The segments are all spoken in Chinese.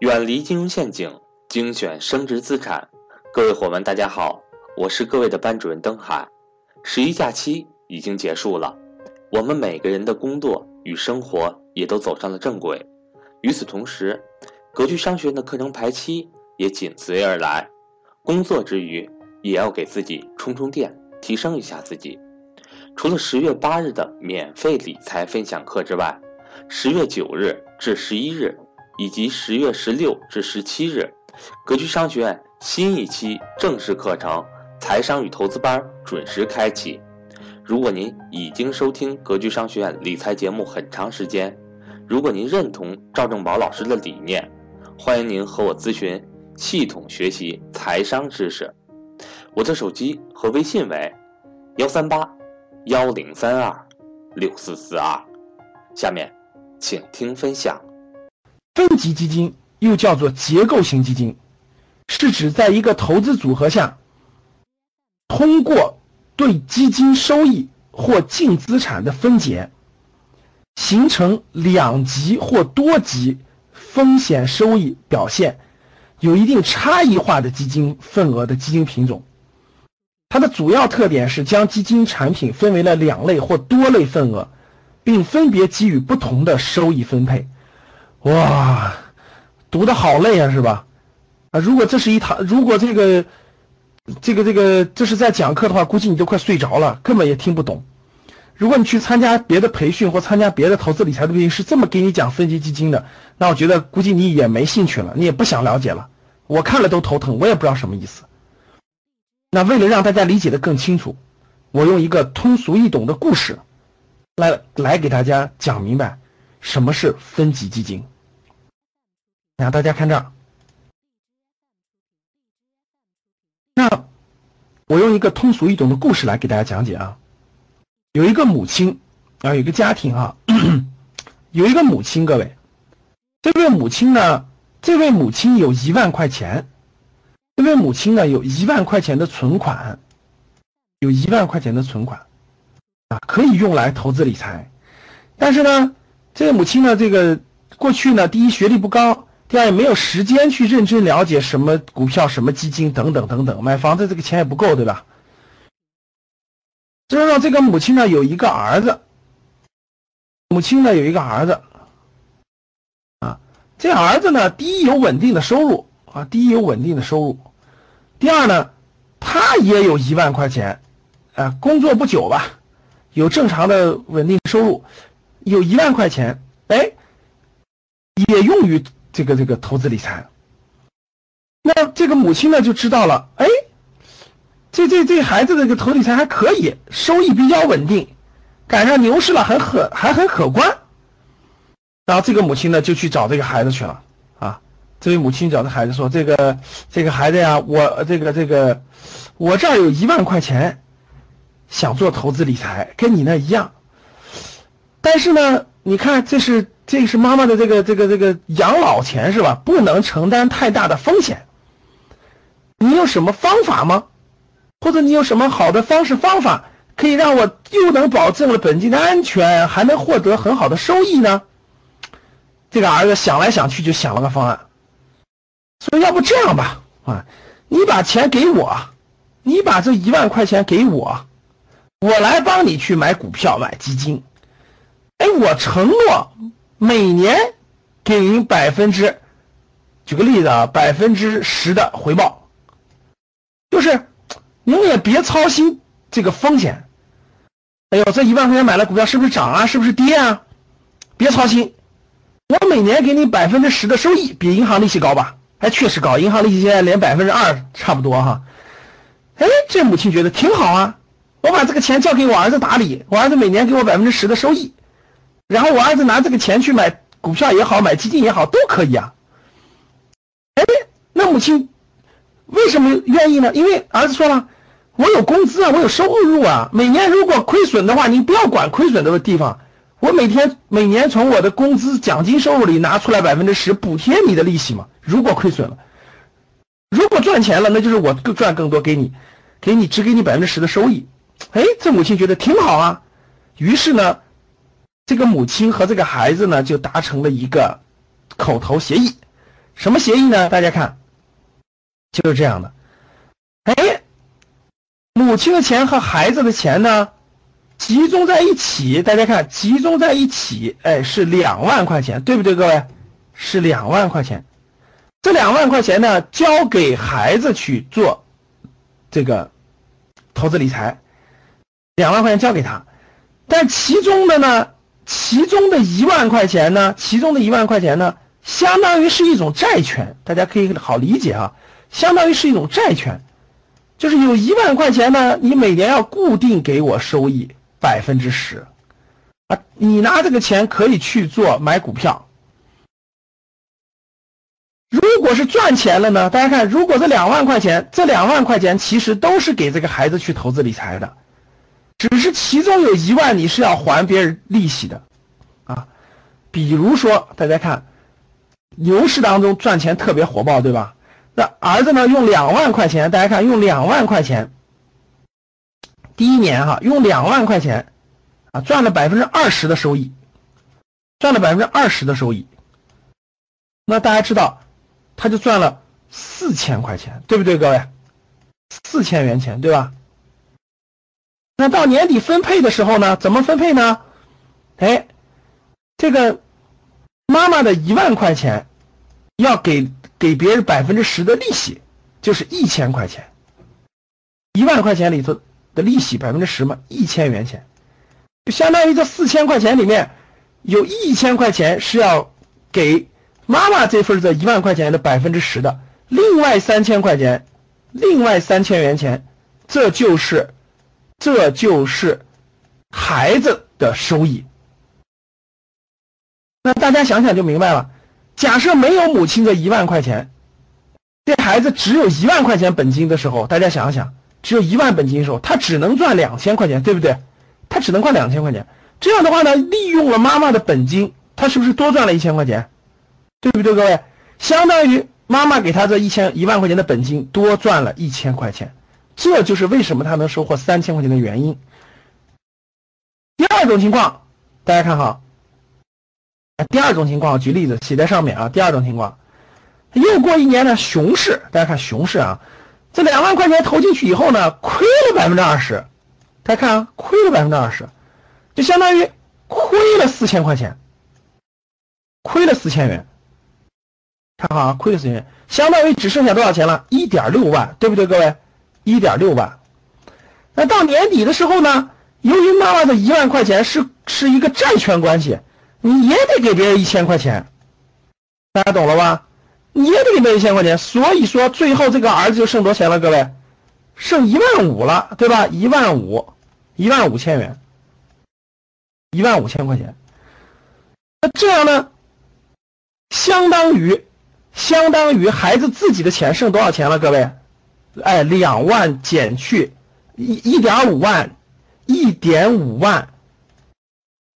远离金融陷阱，精选升值资产。各位伙伴，大家好，我是各位的班主任登海。十一假期已经结束了，我们每个人的工作与生活也都走上了正轨。与此同时，格局商学院的课程排期也紧随而来。工作之余，也要给自己充充电，提升一下自己。除了十月八日的免费理财分享课之外，十月九日至十一日。以及十月十六至十七日，格局商学院新一期正式课程“财商与投资班”准时开启。如果您已经收听格局商学院理财节目很长时间，如果您认同赵正宝老师的理念，欢迎您和我咨询系统学习财商知识。我的手机和微信为幺三八幺零三二六四四二。下面，请听分享。分级基金又叫做结构型基金，是指在一个投资组合下，通过对基金收益或净资产的分解，形成两级或多级风险收益表现有一定差异化的基金份额的基金品种。它的主要特点是将基金产品分为了两类或多类份额，并分别给予不同的收益分配。哇，读的好累啊，是吧？啊，如果这是一堂，如果这个，这个这个这是在讲课的话，估计你都快睡着了，根本也听不懂。如果你去参加别的培训或参加别的投资理财的培训，是这么给你讲分级基金的，那我觉得估计你也没兴趣了，你也不想了解了。我看了都头疼，我也不知道什么意思。那为了让大家理解的更清楚，我用一个通俗易懂的故事，来来给大家讲明白。什么是分级基金？那大家看这儿，那我用一个通俗易懂的故事来给大家讲解啊。有一个母亲啊，有一个家庭啊，有一个母亲，各位，这位母亲呢，这位母亲有一万块钱，这位母亲呢有一万块钱的存款，有一万块钱的存款啊，可以用来投资理财，但是呢。这个母亲呢，这个过去呢，第一学历不高，第二也没有时间去认真了解什么股票、什么基金等等等等，买房子这个钱也不够，对吧？这让这个母亲呢有一个儿子，母亲呢有一个儿子，啊，这儿子呢，第一有稳定的收入啊，第一有稳定的收入，第二呢，他也有一万块钱，啊，工作不久吧，有正常的稳定收入。有一万块钱，哎，也用于这个这个投资理财。那这个母亲呢就知道了，哎，这这这孩子这个投理财还可以，收益比较稳定，赶上牛市了，很可还很可观。然后这个母亲呢就去找这个孩子去了啊。这位母亲找这孩子说：“这个这个孩子呀，我这个这个我这儿有一万块钱，想做投资理财，跟你那一样。”但是呢，你看，这是这是妈妈的这个这个这个养老钱是吧？不能承担太大的风险。你有什么方法吗？或者你有什么好的方式方法，可以让我又能保证了本金的安全，还能获得很好的收益呢？这个儿子想来想去，就想了个方案。说要不这样吧，啊，你把钱给我，你把这一万块钱给我，我来帮你去买股票、买基金。哎，我承诺每年给您百分之，举个例子啊，百分之十的回报，就是您也别操心这个风险。哎呦，这一万块钱买了股票是不是涨啊？是不是跌啊？别操心，我每年给你百分之十的收益，比银行利息高吧？哎确实高，银行利息现在连百分之二差不多哈。哎，这母亲觉得挺好啊，我把这个钱交给我儿子打理，我儿子每年给我百分之十的收益。然后我儿子拿这个钱去买股票也好，买基金也好，都可以啊。哎，那母亲为什么愿意呢？因为儿子说了，我有工资啊，我有收入啊。每年如果亏损的话，你不要管亏损的地方，我每天每年从我的工资奖金收入里拿出来百分之十补贴你的利息嘛。如果亏损了，如果赚钱了，那就是我更赚更多给你，给你只给你百分之十的收益。哎，这母亲觉得挺好啊，于是呢。这个母亲和这个孩子呢，就达成了一个口头协议，什么协议呢？大家看，就是这样的。哎，母亲的钱和孩子的钱呢，集中在一起。大家看，集中在一起，哎，是两万块钱，对不对，各位？是两万块钱。这两万块钱呢，交给孩子去做这个投资理财，两万块钱交给他。但其中的呢，其中的一万块钱呢，其中的一万块钱呢，相当于是一种债权，大家可以好理解啊，相当于是一种债权，就是有一万块钱呢，你每年要固定给我收益百分之十，啊，你拿这个钱可以去做买股票。如果是赚钱了呢？大家看，如果这两万块钱，这两万块钱其实都是给这个孩子去投资理财的，只是其中有一万你是要还别人利息的，啊，比如说大家看，牛市当中赚钱特别火爆，对吧？那儿子呢，用两万块钱，大家看用两万块钱，第一年哈，用两万块钱，啊，赚了百分之二十的收益，赚了百分之二十的收益，那大家知道。他就赚了四千块钱，对不对，各位？四千元钱，对吧？那到年底分配的时候呢？怎么分配呢？哎，这个妈妈的一万块钱要给给别人百分之十的利息，就是一千块钱。一万块钱里头的利息百分之十嘛，一千元钱，就相当于这四千块钱里面有一千块钱是要给。妈妈这份这一万块钱的百分之十的，另外三千块钱，另外三千元钱，这就是，这就是孩子的收益。那大家想想就明白了。假设没有母亲的一万块钱，这孩子只有一万块钱本金的时候，大家想想，只有一万本金的时候，他只能赚两千块钱，对不对？他只能赚两千块钱。这样的话呢，利用了妈妈的本金，他是不是多赚了一千块钱？对不对，各位？相当于妈妈给他这一千一万块钱的本金多赚了一千块钱，这就是为什么他能收获三千块钱的原因。第二种情况，大家看哈，第二种情况，举例子写在上面啊。第二种情况，又过一年呢，熊市，大家看熊市啊，这两万块钱投进去以后呢，亏了百分之二十，大家看啊，亏了百分之二十，就相当于亏了四千块钱，亏了四千元。看好啊，亏了四千元，相当于只剩下多少钱了？一点六万，对不对，各位？一点六万。那到年底的时候呢？由于妈妈的一万块钱是是一个债权关系，你也得给别人一千块钱，大家懂了吧？你也得给别人一千块钱，所以说最后这个儿子就剩多少钱了？各位，剩一万五了，对吧？一万五，一万五千元，一万五千块钱。那这样呢？相当于。相当于孩子自己的钱剩多少钱了？各位，哎，两万减去一一点五万，一点五万，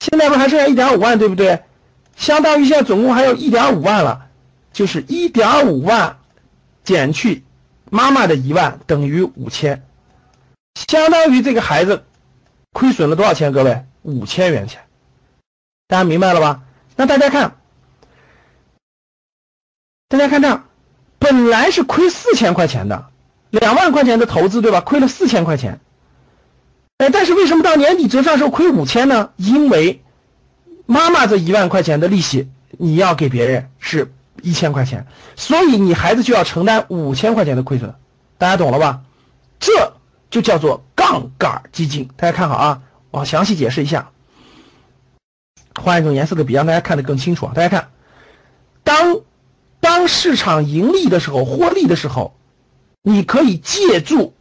现在不还剩下一点五万，对不对？相当于现在总共还有一点五万了，就是一点五万减去妈妈的一万等于五千，相当于这个孩子亏损了多少钱？各位，五千元钱，大家明白了吧？那大家看。大家看这，本来是亏四千块钱的，两万块钱的投资，对吧？亏了四千块钱。哎，但是为什么到年底折算时候亏五千呢？因为妈妈这一万块钱的利息你要给别人是一千块钱，所以你孩子就要承担五千块钱的亏损。大家懂了吧？这就叫做杠杆基金。大家看好啊，我详细解释一下。换一种颜色的笔，让大家看得更清楚啊。大家看，当。当市场盈利的时候，获利的时候，你可以借助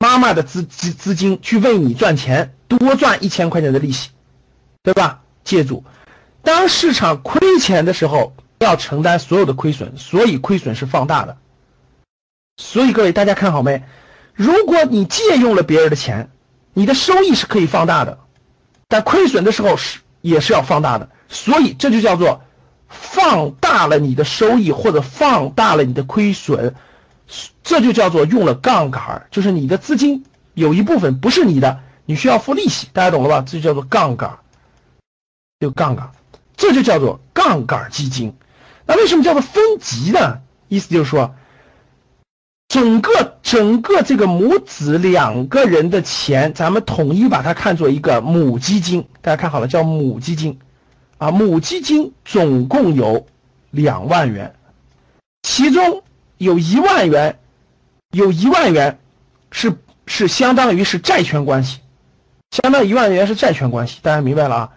妈妈的资资资金去为你赚钱，多赚一千块钱的利息，对吧？借助。当市场亏钱的时候，要承担所有的亏损，所以亏损是放大的。所以各位大家看好没？如果你借用了别人的钱，你的收益是可以放大的，但亏损的时候是也是要放大的。所以这就叫做。放大了你的收益，或者放大了你的亏损，这就叫做用了杠杆就是你的资金有一部分不是你的，你需要付利息，大家懂了吧？这就叫做杠杆就杠杆，这就叫做杠杆基金。那为什么叫做分级呢？意思就是说，整个整个这个母子两个人的钱，咱们统一把它看作一个母基金。大家看好了，叫母基金啊，母基金总共有两万元，其中有一万元，有一万元是是相当于是债权关系，相当于一万元是债权关系，大家明白了啊？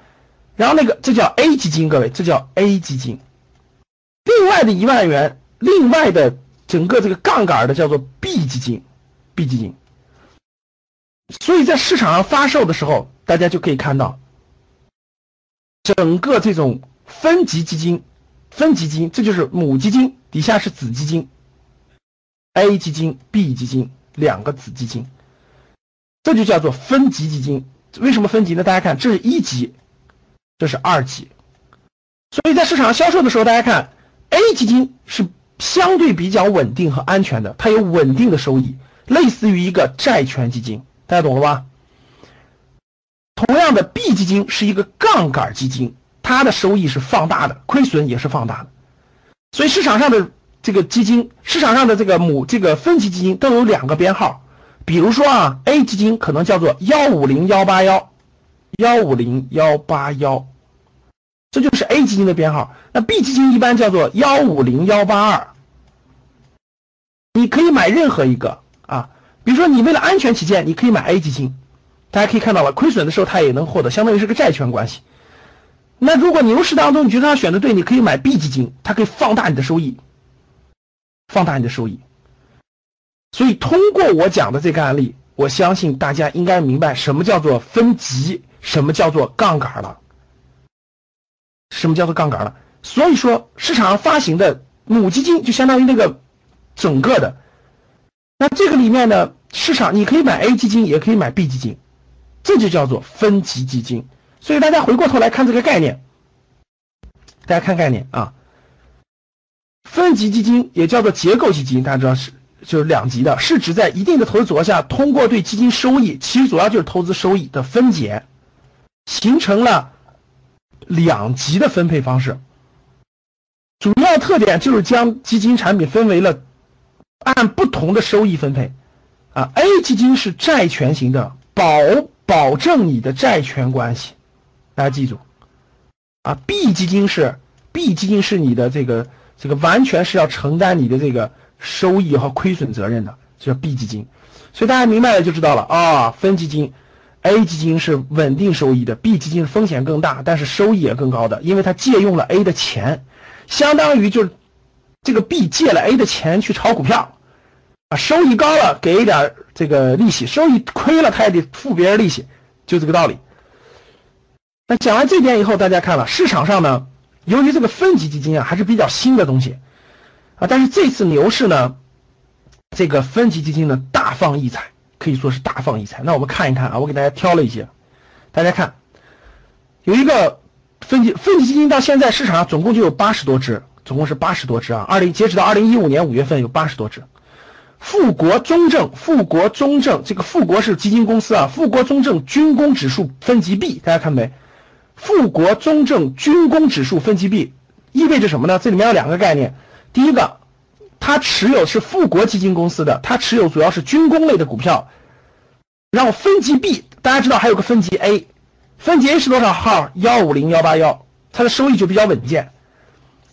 然后那个这叫 A 基金，各位，这叫 A 基金。另外的一万元，另外的整个这个杠杆的叫做 B 基金，B 基金。所以在市场上发售的时候，大家就可以看到，整个这种分级基金、分级基金，这就是母基金，底下是子基金，A 基金、B 基金两个子基金，这就叫做分级基金。为什么分级呢？大家看，这是一级。这是二级，所以在市场销售的时候，大家看 A 基金是相对比较稳定和安全的，它有稳定的收益，类似于一个债权基金，大家懂了吧？同样的，B 基金是一个杠杆基金，它的收益是放大的，亏损也是放大的。所以市场上的这个基金，市场上的这个母这个分级基金都有两个编号，比如说啊，A 基金可能叫做幺五零幺八幺。幺五零幺八幺，这就是 A 基金的编号。那 B 基金一般叫做幺五零幺八二。你可以买任何一个啊，比如说你为了安全起见，你可以买 A 基金。大家可以看到了，亏损的时候它也能获得，相当于是个债权关系。那如果牛市当中你觉得它选的对，你可以买 B 基金，它可以放大你的收益，放大你的收益。所以通过我讲的这个案例，我相信大家应该明白什么叫做分级。什么叫做杠杆了？什么叫做杠杆了？所以说，市场上发行的母基金就相当于那个整个的。那这个里面呢，市场你可以买 A 基金，也可以买 B 基金，这就叫做分级基金。所以大家回过头来看这个概念，大家看概念啊，分级基金也叫做结构基金，大家知道是就是两级的，是指在一定的投资组合下，通过对基金收益，其实主要就是投资收益的分解。形成了两级的分配方式，主要特点就是将基金产品分为了按不同的收益分配。啊，A 基金是债权型的，保保证你的债权关系，大家记住。啊，B 基金是 B 基金是你的这个这个完全是要承担你的这个收益和亏损责任的，这叫 B 基金。所以大家明白了就知道了啊，分基金。A 基金是稳定收益的，B 基金风险更大，但是收益也更高的，因为它借用了 A 的钱，相当于就是这个 B 借了 A 的钱去炒股票，啊，收益高了给一点这个利息，收益亏了他也得付别人利息，就这个道理。那讲完这点以后，大家看了市场上呢，由于这个分级基金啊还是比较新的东西，啊，但是这次牛市呢，这个分级基金呢大放异彩。可以说是大放异彩。那我们看一看啊，我给大家挑了一些，大家看，有一个分级分级基金到现在市场上总共就有八十多只，总共是八十多只啊。二零截止到二零一五年五月份有八十多只。富国中证，富国中证这个富国是基金公司啊，富国中证军工指数分级 B，大家看没？富国中证军工指数分级 B 意味着什么呢？这里面有两个概念，第一个。他持有是富国基金公司的，他持有主要是军工类的股票。然后分级 B，大家知道还有个分级 A，分级 A 是多少号？幺五零幺八幺，它的收益就比较稳健。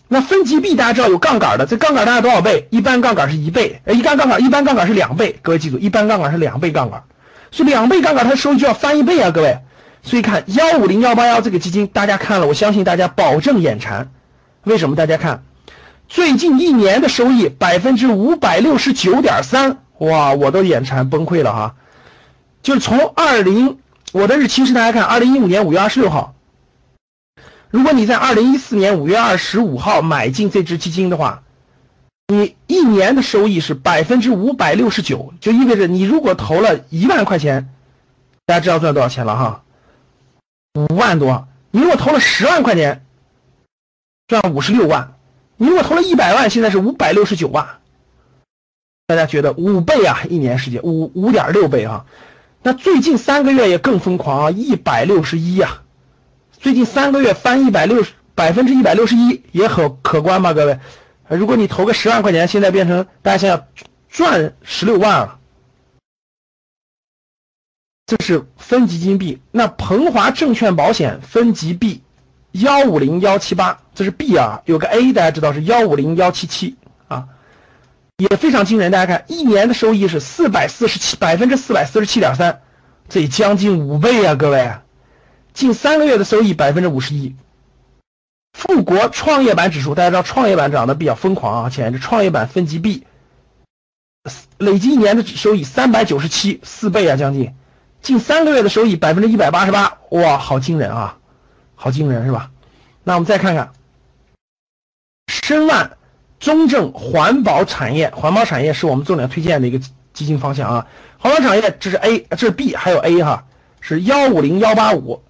那分级 B 大家知道有杠杆的，这杠杆大概多少倍？一般杠杆是一倍，呃，一般杠杆一般杠杆是两倍。各位记住，一般杠杆是两倍杠杆，所以两倍杠杆它的收益就要翻一倍啊，各位。所以看幺五零幺八幺这个基金，大家看了，我相信大家保证眼馋。为什么？大家看。最近一年的收益百分之五百六十九点三，哇，我都眼馋崩溃了哈！就是从二零，我的日期是大家看，二零一五年五月二十六号。如果你在二零一四年五月二十五号买进这只基金的话，你一年的收益是百分之五百六十九，就意味着你如果投了一万块钱，大家知道赚多少钱了哈？五万多。你如果投了十万块钱，赚五十六万。你如果投了一百万，现在是五百六十九万，大家觉得五倍啊？一年时间五五点六倍啊！那最近三个月也更疯狂啊，一百六十一啊！最近三个月翻一百六十百分之一百六十一，也很可观吧，各位？如果你投个十万块钱，现在变成大家想想赚十六万了。这是分级金币。那鹏华证券保险分级 B，幺五零幺七八，这是 B 啊，有个 A，大家知道是幺五零幺七七啊，也非常惊人。大家看，一年的收益是四百四十七，百分之四百四十七点三，这将近五倍啊，各位。近三个月的收益百分之五十一。富国创业板指数，大家知道创业板涨得比较疯狂啊，前一阵创业板分级 B，累计一年的收益三百九十七，四倍啊，将近。近三个月的收益百分之一百八十八，哇，好惊人啊，好惊人是吧？那我们再看看申万中证环保产业，环保产业是我们重点推荐的一个基金方向啊。环保产业这是 A，这是 B，还有 A 哈，是幺五零幺八五。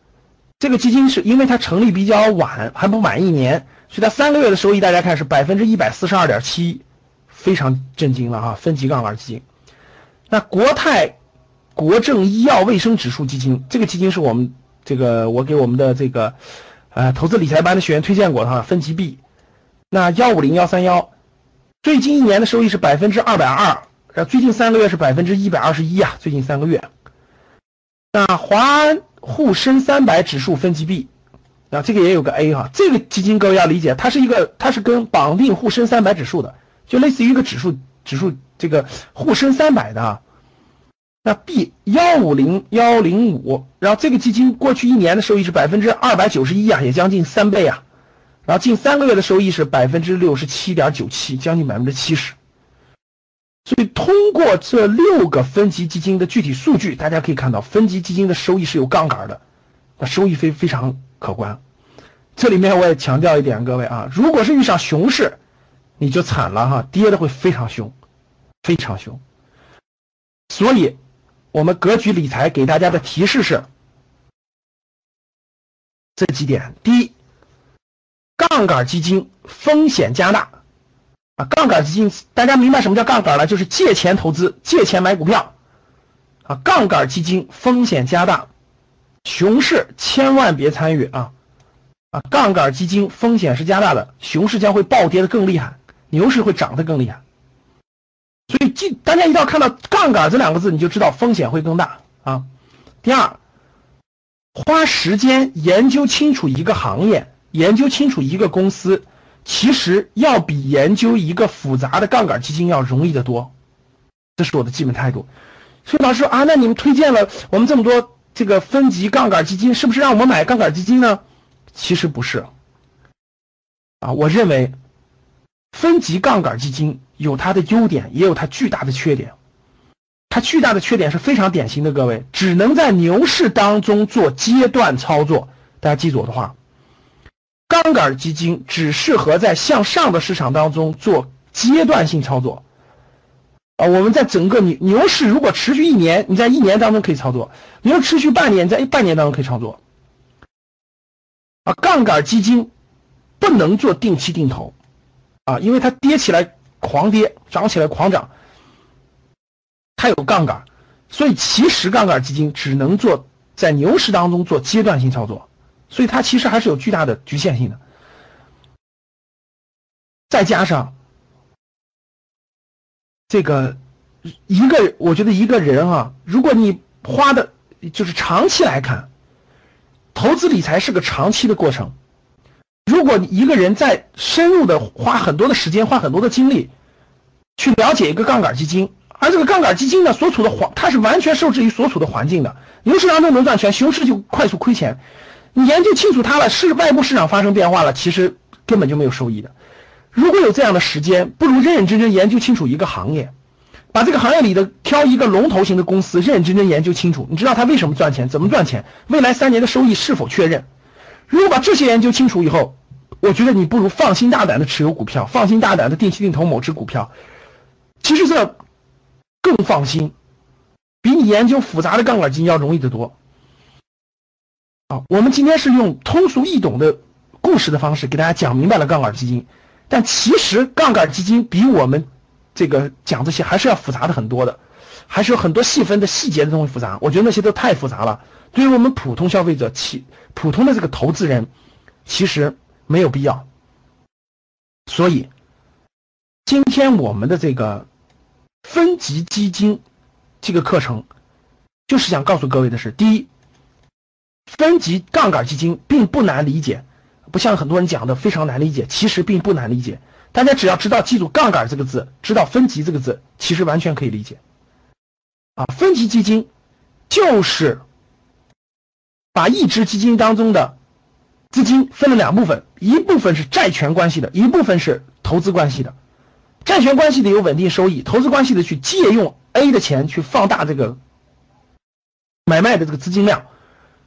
这个基金是因为它成立比较晚，还不满一年，所以它三个月的收益大家看是百分之一百四十二点七，非常震惊了哈，分级杠杆基金。那国泰。国政医药卫生指数基金，这个基金是我们这个我给我们的这个呃投资理财班的学员推荐过的哈，分级 B。那幺五零幺三幺，最近一年的收益是百分之二百二，呃，最近三个月是百分之一百二十一啊，最近三个月。那华安沪深三百指数分级 B，啊，这个也有个 A 哈，这个基金各位要理解，它是一个它是跟绑定沪深三百指数的，就类似于一个指数指数这个沪深三百的。那 B 幺五零幺零五，然后这个基金过去一年的收益是百分之二百九十一啊，也将近三倍啊，然后近三个月的收益是百分之六十七点九七，将近百分之七十。所以通过这六个分级基金的具体数据，大家可以看到分级基金的收益是有杠杆的，那收益非非常可观。这里面我也强调一点，各位啊，如果是遇上熊市，你就惨了哈，跌的会非常凶，非常凶。所以。我们格局理财给大家的提示是这几点：第一，杠杆基金风险加大啊！杠杆基金，大家明白什么叫杠杆了？就是借钱投资，借钱买股票啊！杠杆基金风险加大，熊市千万别参与啊！啊，杠杆基金风险是加大的，熊市将会暴跌的更厉害，牛市会涨得更厉害。所以，记大家一定要看到“杠杆”这两个字，你就知道风险会更大啊。第二，花时间研究清楚一个行业、研究清楚一个公司，其实要比研究一个复杂的杠杆基金要容易得多。这是我的基本态度。所以老师啊，那你们推荐了我们这么多这个分级杠杆基金，是不是让我们买杠杆基金呢？其实不是啊，我认为分级杠杆基金。有它的优点，也有它巨大的缺点。它巨大的缺点是非常典型的，各位只能在牛市当中做阶段操作。大家记住我的话，杠杆基金只适合在向上的市场当中做阶段性操作。啊，我们在整个牛牛市如果持续一年，你在一年当中可以操作；你要持续半年，在半年当中可以操作。啊，杠杆基金不能做定期定投，啊，因为它跌起来。狂跌，涨起来狂涨，它有杠杆，所以其实杠杆基金只能做在牛市当中做阶段性操作，所以它其实还是有巨大的局限性的。再加上这个一个，我觉得一个人啊，如果你花的就是长期来看，投资理财是个长期的过程。如果你一个人在深入的花很多的时间，花很多的精力。去了解一个杠杆基金，而这个杠杆基金呢，所处的环，它是完全受制于所处的环境的。牛市当中能赚钱，熊市就快速亏钱。你研究清楚它了，是外部市场发生变化了，其实根本就没有收益的。如果有这样的时间，不如认认真真研究清楚一个行业，把这个行业里的挑一个龙头型的公司，认认真真研究清楚。你知道它为什么赚钱，怎么赚钱，未来三年的收益是否确认？如果把这些研究清楚以后，我觉得你不如放心大胆的持有股票，放心大胆的定期定投某只股票。其实这更放心，比你研究复杂的杠杆基金要容易得多。啊，我们今天是用通俗易懂的故事的方式给大家讲明白了杠杆基金，但其实杠杆基金比我们这个讲这些还是要复杂的很多的，还是有很多细分的细节的东西复杂。我觉得那些都太复杂了，对于我们普通消费者、其普通的这个投资人，其实没有必要。所以，今天我们的这个分级基金这个课程，就是想告诉各位的是：第一，分级杠杆基金并不难理解，不像很多人讲的非常难理解，其实并不难理解。大家只要知道记住“杠杆”这个字，知道“分级”这个字，其实完全可以理解。啊，分级基金就是把一只基金当中的资金分了两部分，一部分是债权关系的，一部分是投资关系的。债权关系的有稳定收益，投资关系的去借用 A 的钱去放大这个买卖的这个资金量，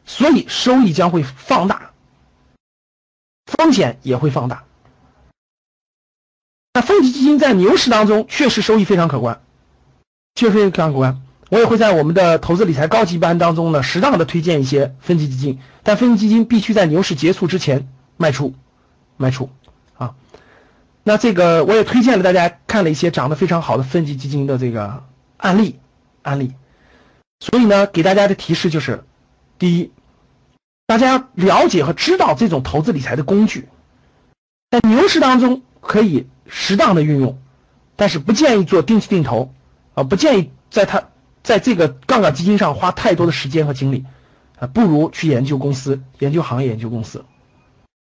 所以收益将会放大，风险也会放大。那分级基金在牛市当中确实收益非常可观，确实非常可观。我也会在我们的投资理财高级班当中呢，适当的推荐一些分级基金，但分级基金必须在牛市结束之前卖出，卖出啊。那这个我也推荐了大家看了一些涨得非常好的分级基金的这个案例，案例。所以呢，给大家的提示就是：第一，大家了解和知道这种投资理财的工具，在牛市当中可以适当的运用，但是不建议做定期定投啊，不建议在它。在这个杠杆基金上花太多的时间和精力，啊，不如去研究公司、研究行业、研究公司。